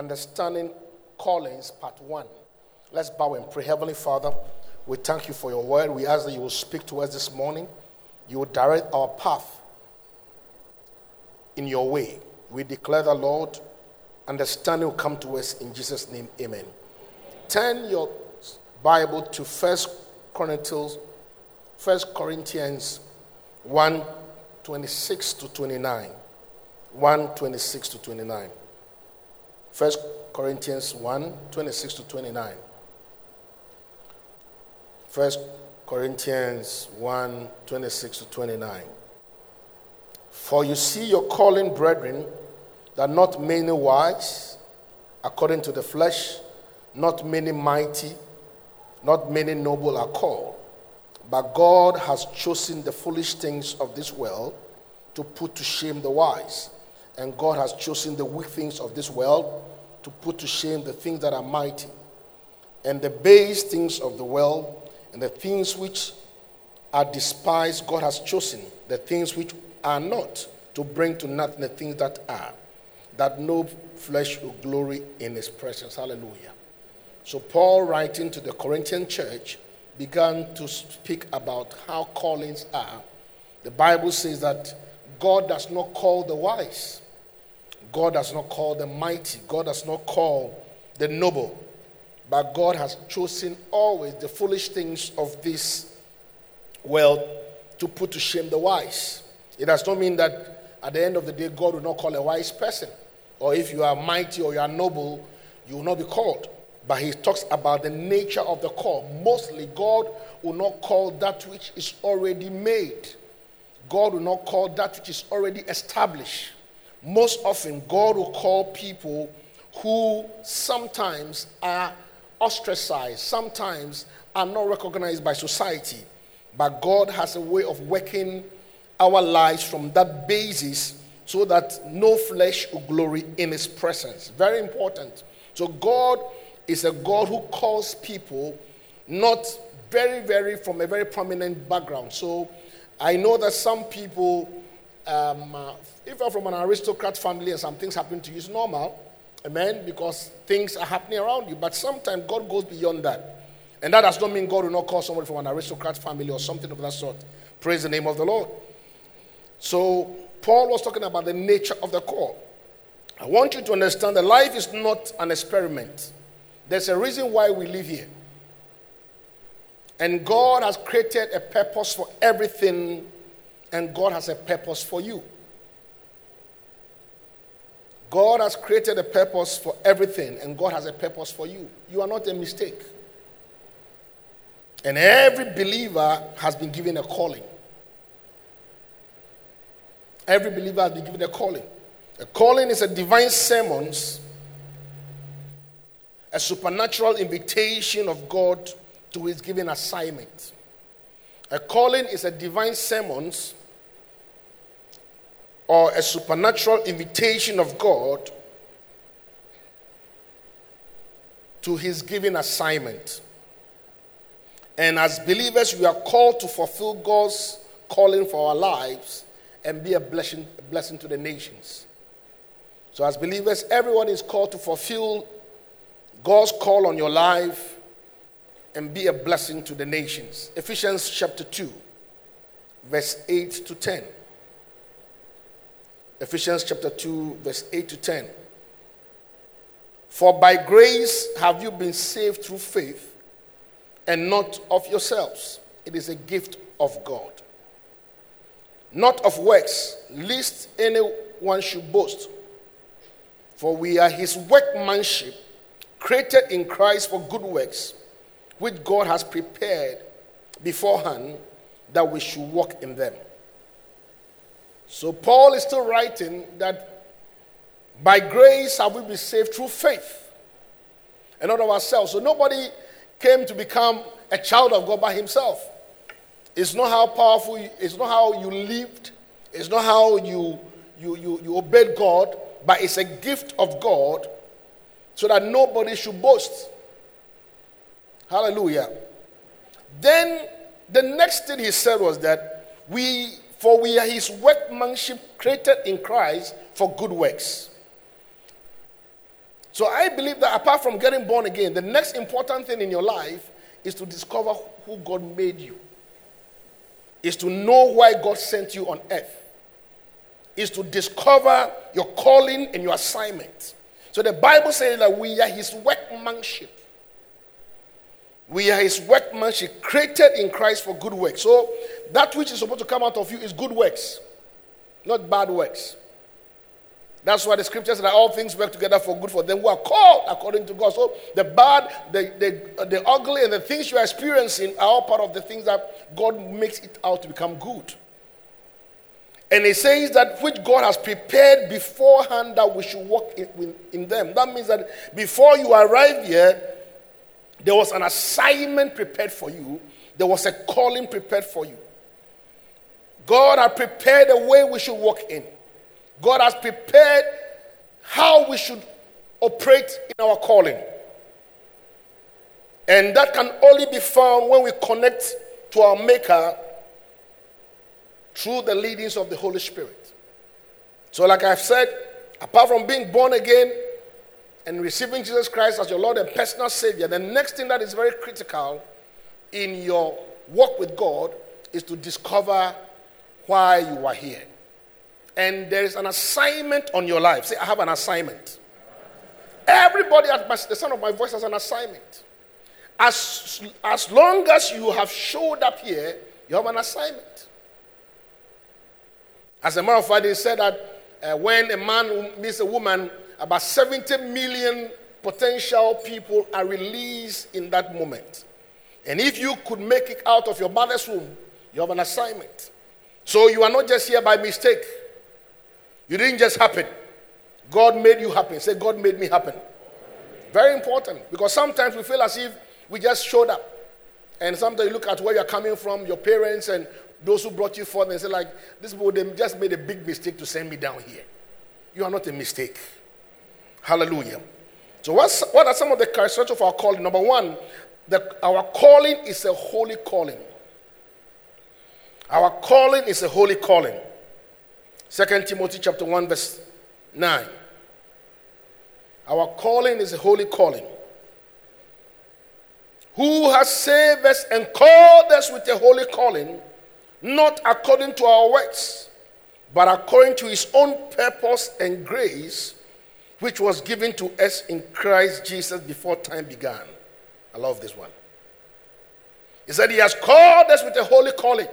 Understanding Callings, Part 1. Let's bow and pray. Heavenly Father, we thank you for your word. We ask that you will speak to us this morning. You will direct our path in your way. We declare the Lord, understanding will come to us in Jesus' name. Amen. Turn your Bible to First Chronicles, First Corinthians 1 26 to 29. 1 26 to 29. First Corinthians 1 26 to 29. First Corinthians 1 26 to 29. For you see your calling, brethren, that not many wise, according to the flesh, not many mighty, not many noble are called. But God has chosen the foolish things of this world to put to shame the wise. And God has chosen the weak things of this world to put to shame the things that are mighty. And the base things of the world and the things which are despised, God has chosen the things which are not to bring to nothing the things that are, that no flesh will glory in his presence. Hallelujah. So, Paul, writing to the Corinthian church, began to speak about how callings are. The Bible says that God does not call the wise, God does not call the mighty, God does not call the noble, but God has chosen always the foolish things of this world to put to shame the wise. It does not mean that at the end of the day, God will not call a wise person. Or if you are mighty or you are noble, you will not be called. But he talks about the nature of the call. Mostly, God will not call that which is already made. God will not call that which is already established. Most often, God will call people who sometimes are ostracized, sometimes are not recognized by society. But God has a way of working our lives from that basis so that no flesh will glory in his presence. Very important. So God is a God who calls people not very, very from a very prominent background. So I know that some people, um, uh, if you're from an aristocrat family and some things happen to you, it's normal. Amen. Because things are happening around you. But sometimes God goes beyond that. And that does not mean God will not call somebody from an aristocrat family or something of that sort. Praise the name of the Lord. So, Paul was talking about the nature of the call. I want you to understand that life is not an experiment. There's a reason why we live here. And God has created a purpose for everything, and God has a purpose for you. God has created a purpose for everything, and God has a purpose for you. You are not a mistake. And every believer has been given a calling. Every believer has been given a calling. A calling is a divine summons, a supernatural invitation of God to his given assignment. A calling is a divine summons or a supernatural invitation of God to his given assignment. And as believers, we are called to fulfill God's calling for our lives and be a blessing, a blessing to the nations. So, as believers, everyone is called to fulfill God's call on your life and be a blessing to the nations. Ephesians chapter 2, verse 8 to 10. Ephesians chapter 2, verse 8 to 10. For by grace have you been saved through faith, and not of yourselves. It is a gift of God. Not of works, lest anyone should boast. For we are his workmanship, created in Christ for good works which God has prepared beforehand that we should walk in them. So Paul is still writing that by grace have we been saved through faith and not of ourselves. So nobody came to become a child of God by himself. It's not how powerful, it's not how you lived, it's not how you, you, you, you obeyed God, but it's a gift of God so that nobody should boast. Hallelujah. Then the next thing he said was that we, for we are his workmanship created in Christ for good works. So I believe that apart from getting born again, the next important thing in your life is to discover who God made you, is to know why God sent you on earth, is to discover your calling and your assignment. So the Bible says that we are his workmanship. We are his workmanship created in Christ for good works. So that which is supposed to come out of you is good works, not bad works. That's why the scriptures that all things work together for good for them who are called according to God. So the bad, the, the, the ugly, and the things you are experiencing are all part of the things that God makes it out to become good. And it says that which God has prepared beforehand that we should walk in, in them. That means that before you arrive here, there was an assignment prepared for you, there was a calling prepared for you. God had prepared the way we should walk in. God has prepared how we should operate in our calling. And that can only be found when we connect to our Maker through the leadings of the Holy Spirit. So, like I've said, apart from being born again and receiving Jesus Christ as your Lord and personal Savior, the next thing that is very critical in your walk with God is to discover why you are here and there is an assignment on your life. Say, I have an assignment. Everybody at my, the sound of my voice has an assignment. As, as long as you have showed up here, you have an assignment. As a matter of fact, they said that uh, when a man meets a woman, about 70 million potential people are released in that moment. And if you could make it out of your mother's womb, you have an assignment. So you are not just here by mistake. You didn't just happen. God made you happen. Say, God made me happen. Very important because sometimes we feel as if we just showed up. And sometimes you look at where you're coming from, your parents and those who brought you forth, and say, like, this boy, they just made a big mistake to send me down here. You are not a mistake. Hallelujah. So, what's, what are some of the characteristics of our calling? Number one, the, our calling is a holy calling. Our calling is a holy calling. Second Timothy chapter 1, verse 9. Our calling is a holy calling. Who has saved us and called us with a holy calling, not according to our works, but according to his own purpose and grace, which was given to us in Christ Jesus before time began. I love this one. He said, He has called us with a holy calling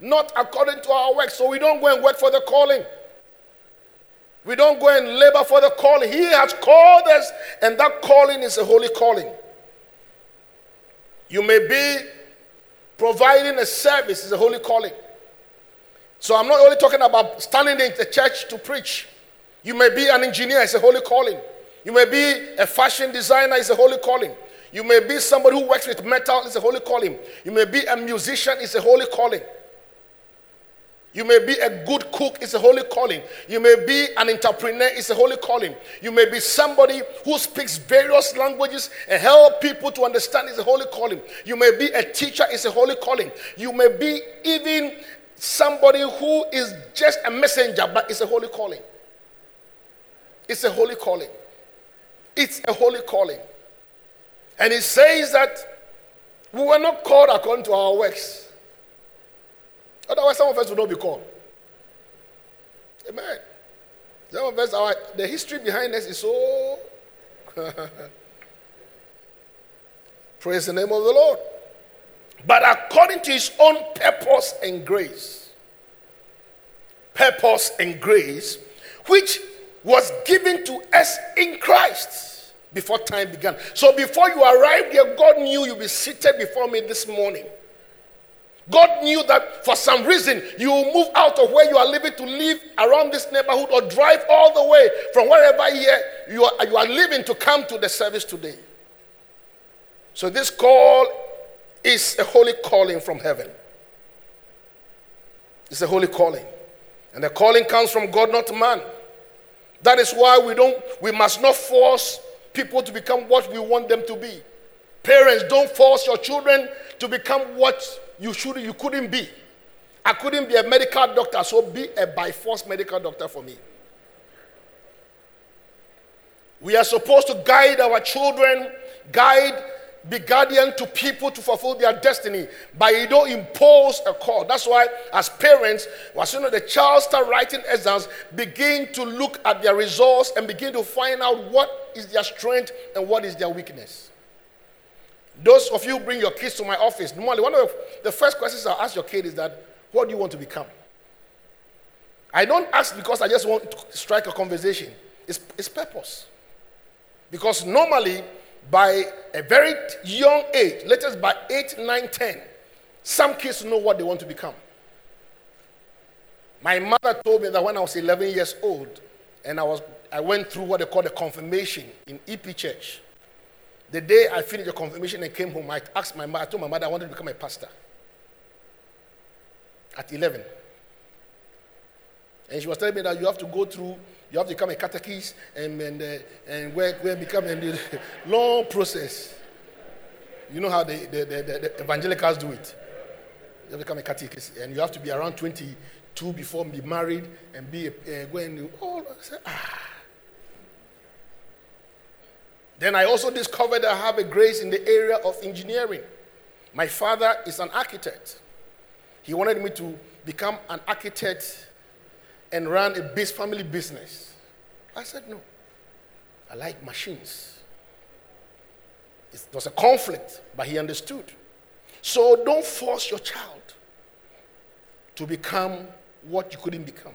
not according to our work. So we don't go and work for the calling. We don't go and labor for the calling. He has called us, and that calling is a holy calling. You may be providing a service, is a holy calling. So I'm not only talking about standing in the church to preach. You may be an engineer, it's a holy calling. You may be a fashion designer, it's a holy calling. You may be somebody who works with metal, it's a holy calling. You may be a musician, it's a holy calling. You may be a good cook, it's a holy calling. You may be an entrepreneur, it's a holy calling. You may be somebody who speaks various languages and help people to understand, it's a holy calling. You may be a teacher, it's a holy calling. You may be even somebody who is just a messenger, but it's a holy calling. It's a holy calling. It's a holy calling. And it says that we were not called according to our works. Otherwise, some of us would not be called. Amen. Some of us, our, the history behind us is so. Praise the name of the Lord. But according to his own purpose and grace, purpose and grace, which was given to us in Christ before time began. So before you arrived here, God knew you'd be seated before me this morning. God knew that for some reason you will move out of where you are living to live around this neighborhood or drive all the way from wherever here you are, you are living to come to the service today. So, this call is a holy calling from heaven. It's a holy calling. And the calling comes from God, not man. That is why we don't we must not force people to become what we want them to be. Parents, don't force your children to become what you should you couldn't be. I couldn't be a medical doctor, so be a by force medical doctor for me. We are supposed to guide our children, guide, be guardian to people to fulfill their destiny, but you don't impose a call. That's why, as parents, as soon as the child start writing exams, begin to look at their results and begin to find out what is their strength and what is their weakness. Those of you bring your kids to my office, normally one of the first questions I ask your kid is that, what do you want to become? I don't ask because I just want to strike a conversation. It's, it's purpose. Because normally, by a very young age, latest by 8, 9, 10, some kids know what they want to become. My mother told me that when I was 11 years old, and I, was, I went through what they call the confirmation in EP Church. The day I finished the confirmation and came home, I asked my mother, I told my mother I wanted to become a pastor at 11. And she was telling me that you have to go through, you have to become a catechist and, and, uh, and where, where become a long process. You know how the, the, the, the evangelicals do it. You have to become a catechist and you have to be around 22 before be married and be a, uh, go and, oh, ah. Then I also discovered I have a grace in the area of engineering. My father is an architect. He wanted me to become an architect and run a base family business. I said, no. I like machines. It was a conflict, but he understood. So don't force your child to become what you couldn't become.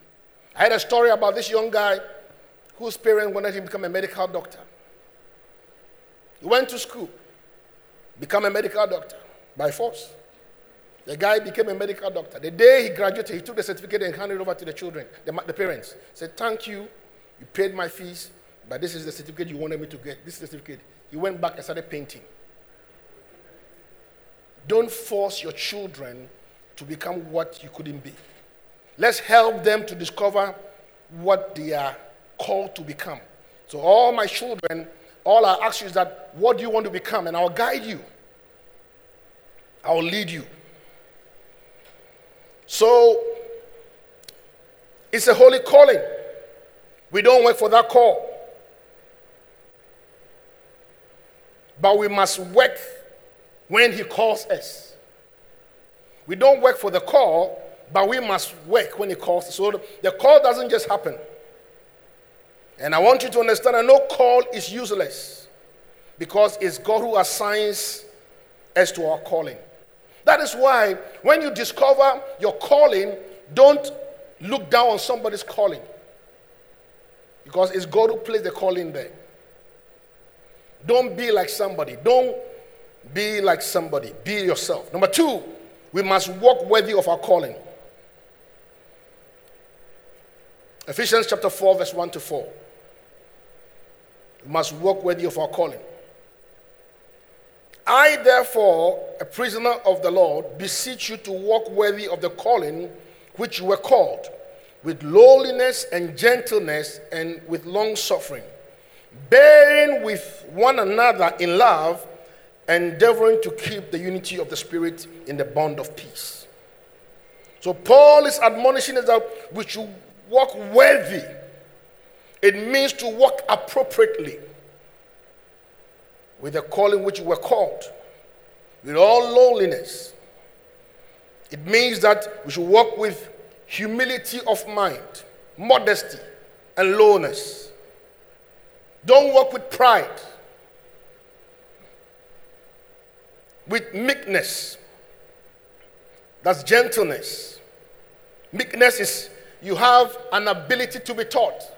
I had a story about this young guy whose parents wanted him to become a medical doctor. He went to school, become a medical doctor by force. The guy became a medical doctor. The day he graduated, he took the certificate and handed it over to the children, the, the parents. Said, Thank you. You paid my fees, but this is the certificate you wanted me to get. This certificate. He went back and started painting. Don't force your children to become what you couldn't be. Let's help them to discover what they are called to become. So, all my children, all I ask you is that, what do you want to become? And I'll guide you, I'll lead you. So, it's a holy calling. We don't work for that call. But we must work when He calls us. We don't work for the call, but we must work when He calls us. So the call doesn't just happen. And I want you to understand that no call is useless because it's God who assigns us to our calling. That is why when you discover your calling, don't look down on somebody's calling. Because it's God who placed the calling there. Don't be like somebody. Don't be like somebody. Be yourself. Number two, we must walk worthy of our calling. Ephesians chapter 4, verse 1 to 4. We must walk worthy of our calling. I, therefore, a prisoner of the Lord, beseech you to walk worthy of the calling which you were called, with lowliness and gentleness and with long suffering, bearing with one another in love, endeavoring to keep the unity of the Spirit in the bond of peace. So, Paul is admonishing us that we should walk worthy. It means to walk appropriately with the calling which you were called, with all lowliness. It means that we should walk with humility of mind, modesty, and lowness. Don't walk with pride, with meekness. That's gentleness. Meekness is you have an ability to be taught.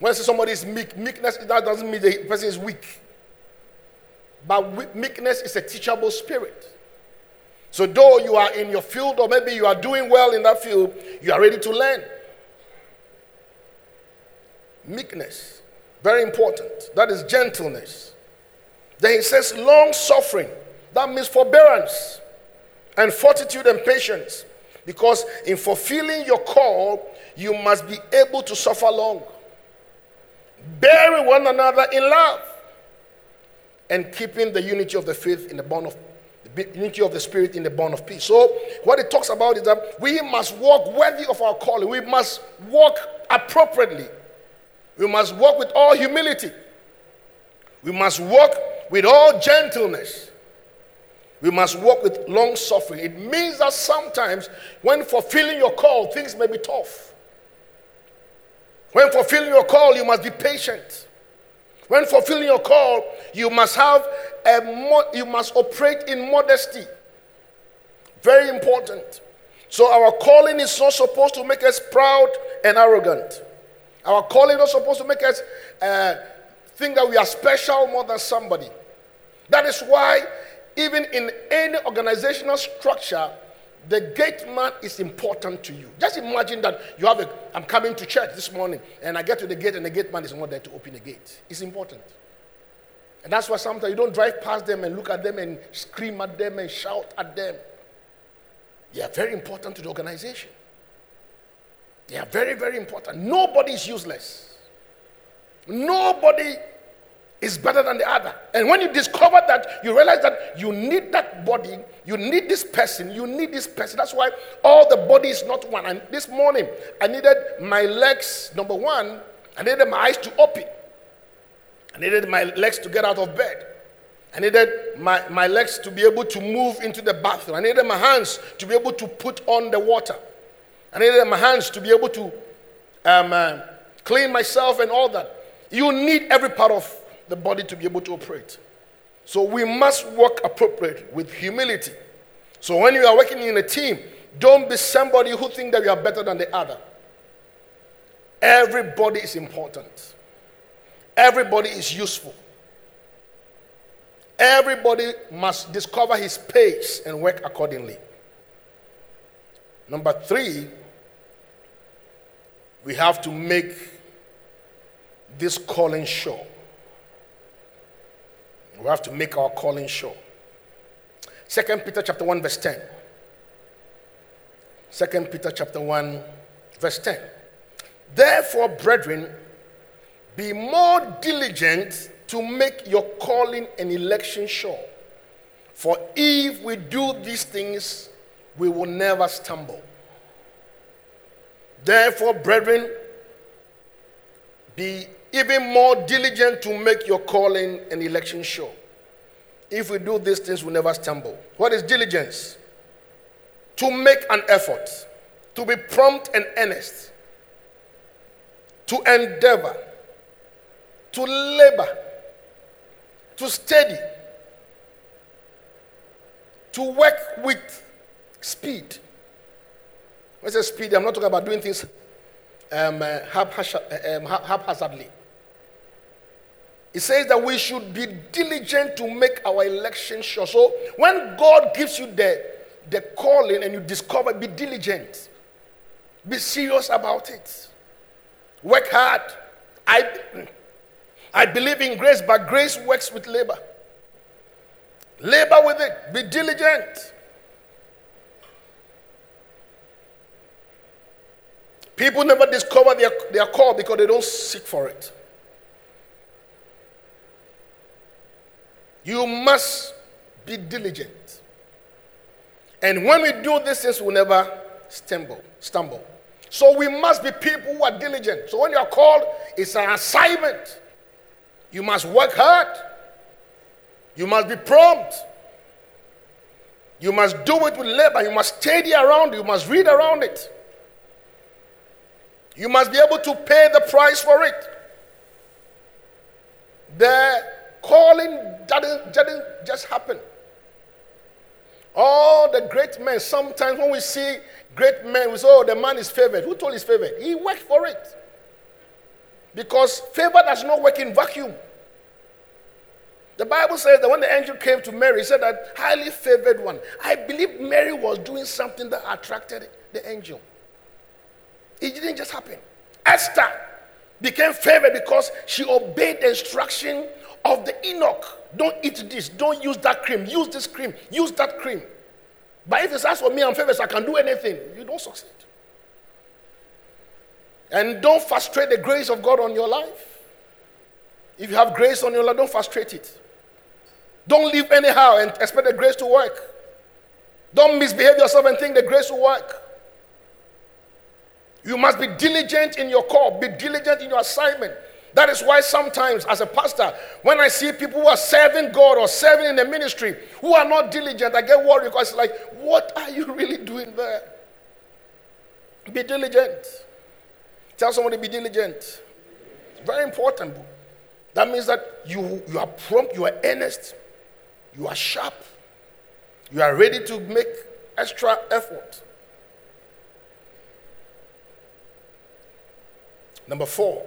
When somebody is meek, meekness that doesn't mean the person is weak. But meekness is a teachable spirit. So, though you are in your field, or maybe you are doing well in that field, you are ready to learn. Meekness, very important. That is gentleness. Then he says long suffering. That means forbearance and fortitude and patience. Because in fulfilling your call, you must be able to suffer long bearing one another in love, and keeping the unity of the faith in the bond of the unity of the spirit in the bond of peace. So, what it talks about is that we must walk worthy of our calling. We must walk appropriately. We must walk with all humility. We must walk with all gentleness. We must walk with long suffering. It means that sometimes when fulfilling your call, things may be tough. When fulfilling your call, you must be patient. When fulfilling your call, you must have a mo- you must operate in modesty. Very important. So our calling is not supposed to make us proud and arrogant. Our calling is not supposed to make us uh, think that we are special more than somebody. That is why, even in any organizational structure, the gate man is important to you. Just imagine that you have a, I'm coming to church this morning and I get to the gate and the gate man is not there to open the gate. It's important. And that's why sometimes you don't drive past them and look at them and scream at them and shout at them. They are very important to the organization. They are very, very important. Nobody is useless. Nobody is better than the other. And when you discover that, you realize that you need that body, you need this person, you need this person. That's why all the body is not one. And this morning, I needed my legs, number one, I needed my eyes to open. I needed my legs to get out of bed. I needed my, my legs to be able to move into the bathroom. I needed my hands to be able to put on the water. I needed my hands to be able to um, uh, clean myself and all that. You need every part of the body to be able to operate. So we must work appropriately with humility. So when you are working in a team, don't be somebody who think that you are better than the other. Everybody is important. Everybody is useful. Everybody must discover his pace and work accordingly. Number three, we have to make this calling sure. We have to make our calling sure. Second Peter chapter 1, verse 10. Second Peter chapter 1, verse 10. Therefore, brethren, be more diligent to make your calling and election sure. For if we do these things, we will never stumble. Therefore, brethren, be even more diligent to make your calling and election sure. If we do these things, we never stumble. What is diligence? To make an effort, to be prompt and earnest, to endeavor, to labor, to study, to work with speed. When I say speed, I'm not talking about doing things um, uh, um, haphazardly. It says that we should be diligent to make our election sure. So when God gives you the, the calling and you discover, be diligent. Be serious about it. Work hard. I, I believe in grace, but grace works with labor. Labor with it. Be diligent. People never discover their, their call because they don't seek for it. You must be diligent. And when we do these things, we'll never stumble. stumble. So we must be people who are diligent. So when you are called, it's an assignment. You must work hard. You must be prompt. You must do it with labor. You must study around. You must read around it. You must be able to pay the price for it. The calling didn't, didn't just happen. All the great men, sometimes when we see great men, we say, oh, the man is favored. Who told he's favored? He worked for it. Because favor does not work in vacuum. The Bible says that when the angel came to Mary, he said that highly favored one. I believe Mary was doing something that attracted the angel. It didn't just happen. Esther became favored because she obeyed the instruction of the eunuch. Don't eat this. Don't use that cream. Use this cream. Use that cream. But if it's asked for me, I'm favored, I can do anything. You don't succeed. And don't frustrate the grace of God on your life. If you have grace on your life, don't frustrate it. Don't live anyhow and expect the grace to work. Don't misbehave yourself and think the grace will work. You must be diligent in your call, be diligent in your assignment. That is why sometimes, as a pastor, when I see people who are serving God or serving in the ministry who are not diligent, I get worried because it's like, what are you really doing there? Be diligent. Tell somebody, be diligent. Very important. That means that you, you are prompt, you are earnest, you are sharp, you are ready to make extra effort. Number four,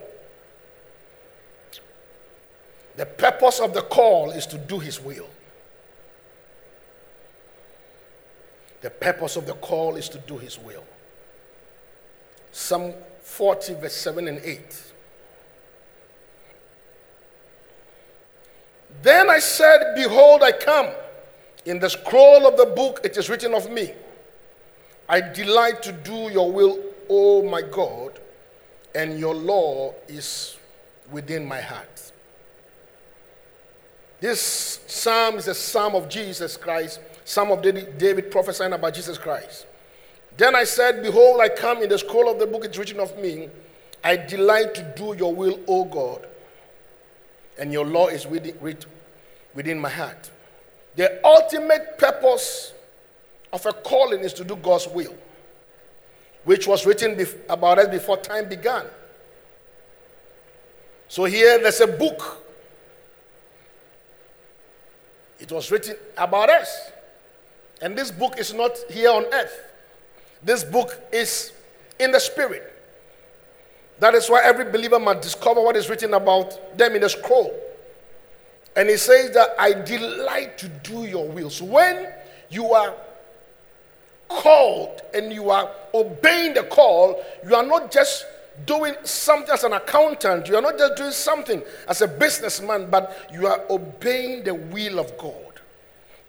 the purpose of the call is to do His will. The purpose of the call is to do His will. Psalm 40, verse 7 and 8. Then I said, Behold, I come. In the scroll of the book it is written of me. I delight to do your will, O my God, and your law is within my heart. This psalm is a psalm of Jesus Christ, psalm of David prophesying about Jesus Christ. Then I said, Behold, I come in the scroll of the book, it's written of me. I delight to do your will, O God, and your law is within, within my heart. The ultimate purpose of a calling is to do God's will, which was written about us before time began. So here there's a book it was written about us. And this book is not here on earth. This book is in the spirit. That is why every believer must discover what is written about them in the scroll. And he says that I delight to do your will. So when you are called and you are obeying the call, you are not just doing something as an accountant, you are not just doing something as a businessman, but you are obeying the will of God.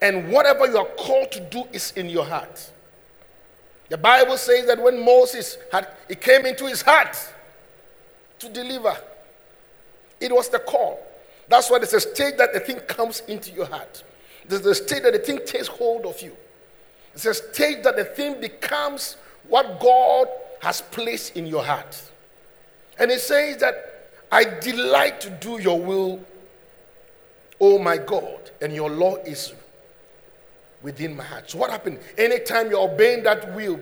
And whatever you are called to do is in your heart. The Bible says that when Moses had it came into his heart to deliver, it was the call. That's why there's a stage that the thing comes into your heart. There's a stage that the thing takes hold of you. It's a stage that the thing becomes what God has placed in your heart. And it says that I delight to do your will, oh my God, and your law is within my heart. So what happened? Anytime you're obeying that will,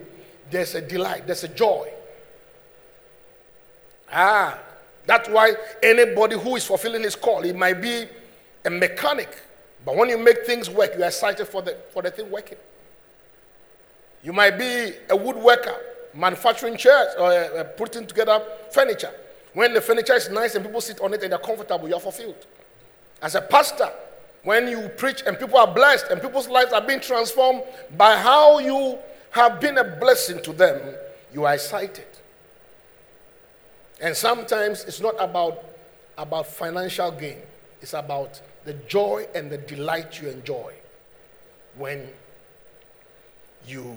there's a delight, there's a joy. Ah, that's why anybody who is fulfilling his call, it might be a mechanic, but when you make things work, you are excited for the, for the thing working. You might be a woodworker, manufacturing chairs or uh, uh, putting together furniture. When the furniture is nice and people sit on it and they're comfortable, you're fulfilled. As a pastor, when you preach and people are blessed and people's lives are being transformed by how you have been a blessing to them, you are excited. And sometimes it's not about, about financial gain, it's about the joy and the delight you enjoy when you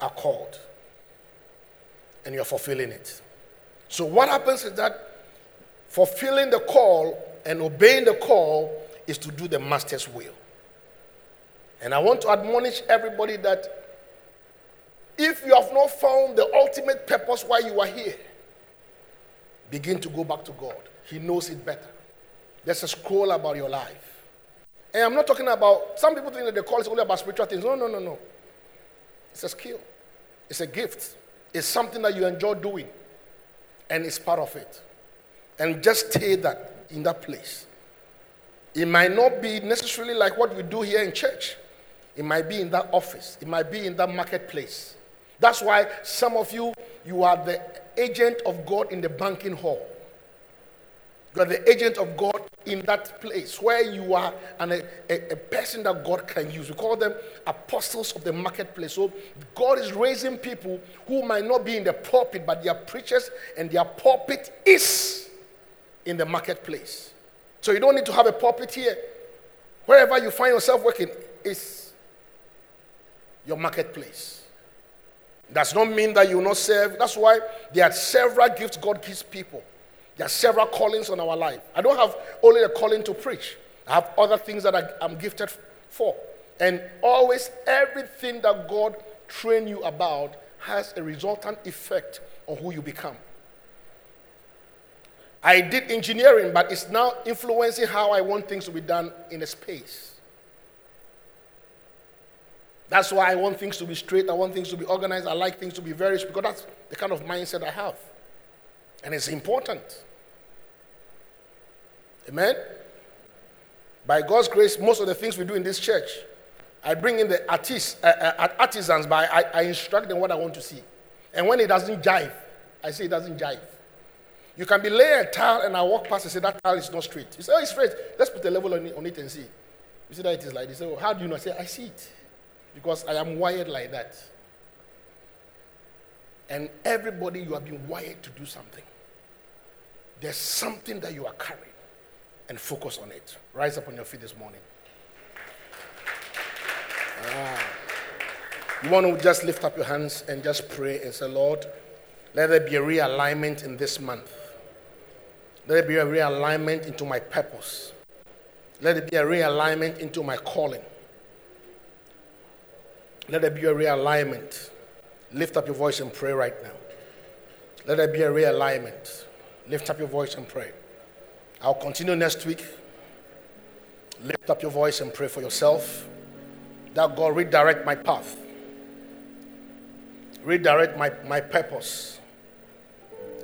are called and you're fulfilling it. So, what happens is that fulfilling the call and obeying the call is to do the master's will. And I want to admonish everybody that if you have not found the ultimate purpose why you are here, begin to go back to God. He knows it better. There's a scroll about your life. And I'm not talking about, some people think that the call is only about spiritual things. No, no, no, no. It's a skill, it's a gift, it's something that you enjoy doing, and it's part of it. And just stay that in that place. It might not be necessarily like what we do here in church. It might be in that office. It might be in that marketplace. That's why some of you, you are the agent of God in the banking hall. You are the agent of God in that place where you are an, a, a, person that God can use. We call them apostles of the marketplace. So God is raising people who might not be in the pulpit, but they are preachers, and their pulpit is in the marketplace. So you don't need to have a pulpit here. Wherever you find yourself working is your marketplace. Does not mean that you will not serve. That's why there are several gifts God gives people. There are several callings on our life. I don't have only a calling to preach. I have other things that I, am gifted for. And always everything that God train you about has a resultant effect on who you become. I did engineering, but it's now influencing how I want things to be done in a space. That's why I want things to be straight. I want things to be organized. I like things to be very because that's the kind of mindset I have. And it's important. Amen? By God's grace, most of the things we do in this church, I bring in the artists, uh, uh, artisans, but I, I instruct them what I want to see. And when it doesn't jive, I say it doesn't jive. You can be laying a tile and I walk past and say that tile is not straight. You say, oh, it's straight. Let's put a level on it, on it and see. You see that it is like this. So how do you know? I say, I see it. Because I am wired like that. And everybody, you have been wired to do something. There's something that you are carrying and focus on it. Rise up on your feet this morning. Ah. You want to just lift up your hands and just pray and say, Lord, let there be a realignment in this month. Let there be a realignment into my purpose. Let there be a realignment into my calling. Let there be a realignment. Lift up your voice and pray right now. Let there be a realignment. Lift up your voice and pray. I'll continue next week. Lift up your voice and pray for yourself that God redirect my path, redirect my, my purpose.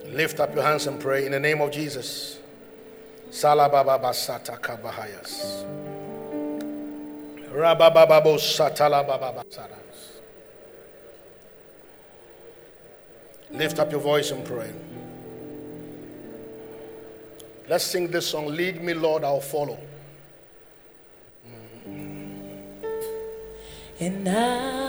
Lift up your hands and pray in the name of Jesus. Salababa basata kabahayas. Rabababo satala baba Lift up your voice and pray. Let's sing this song. Lead me, Lord, I'll follow. And I.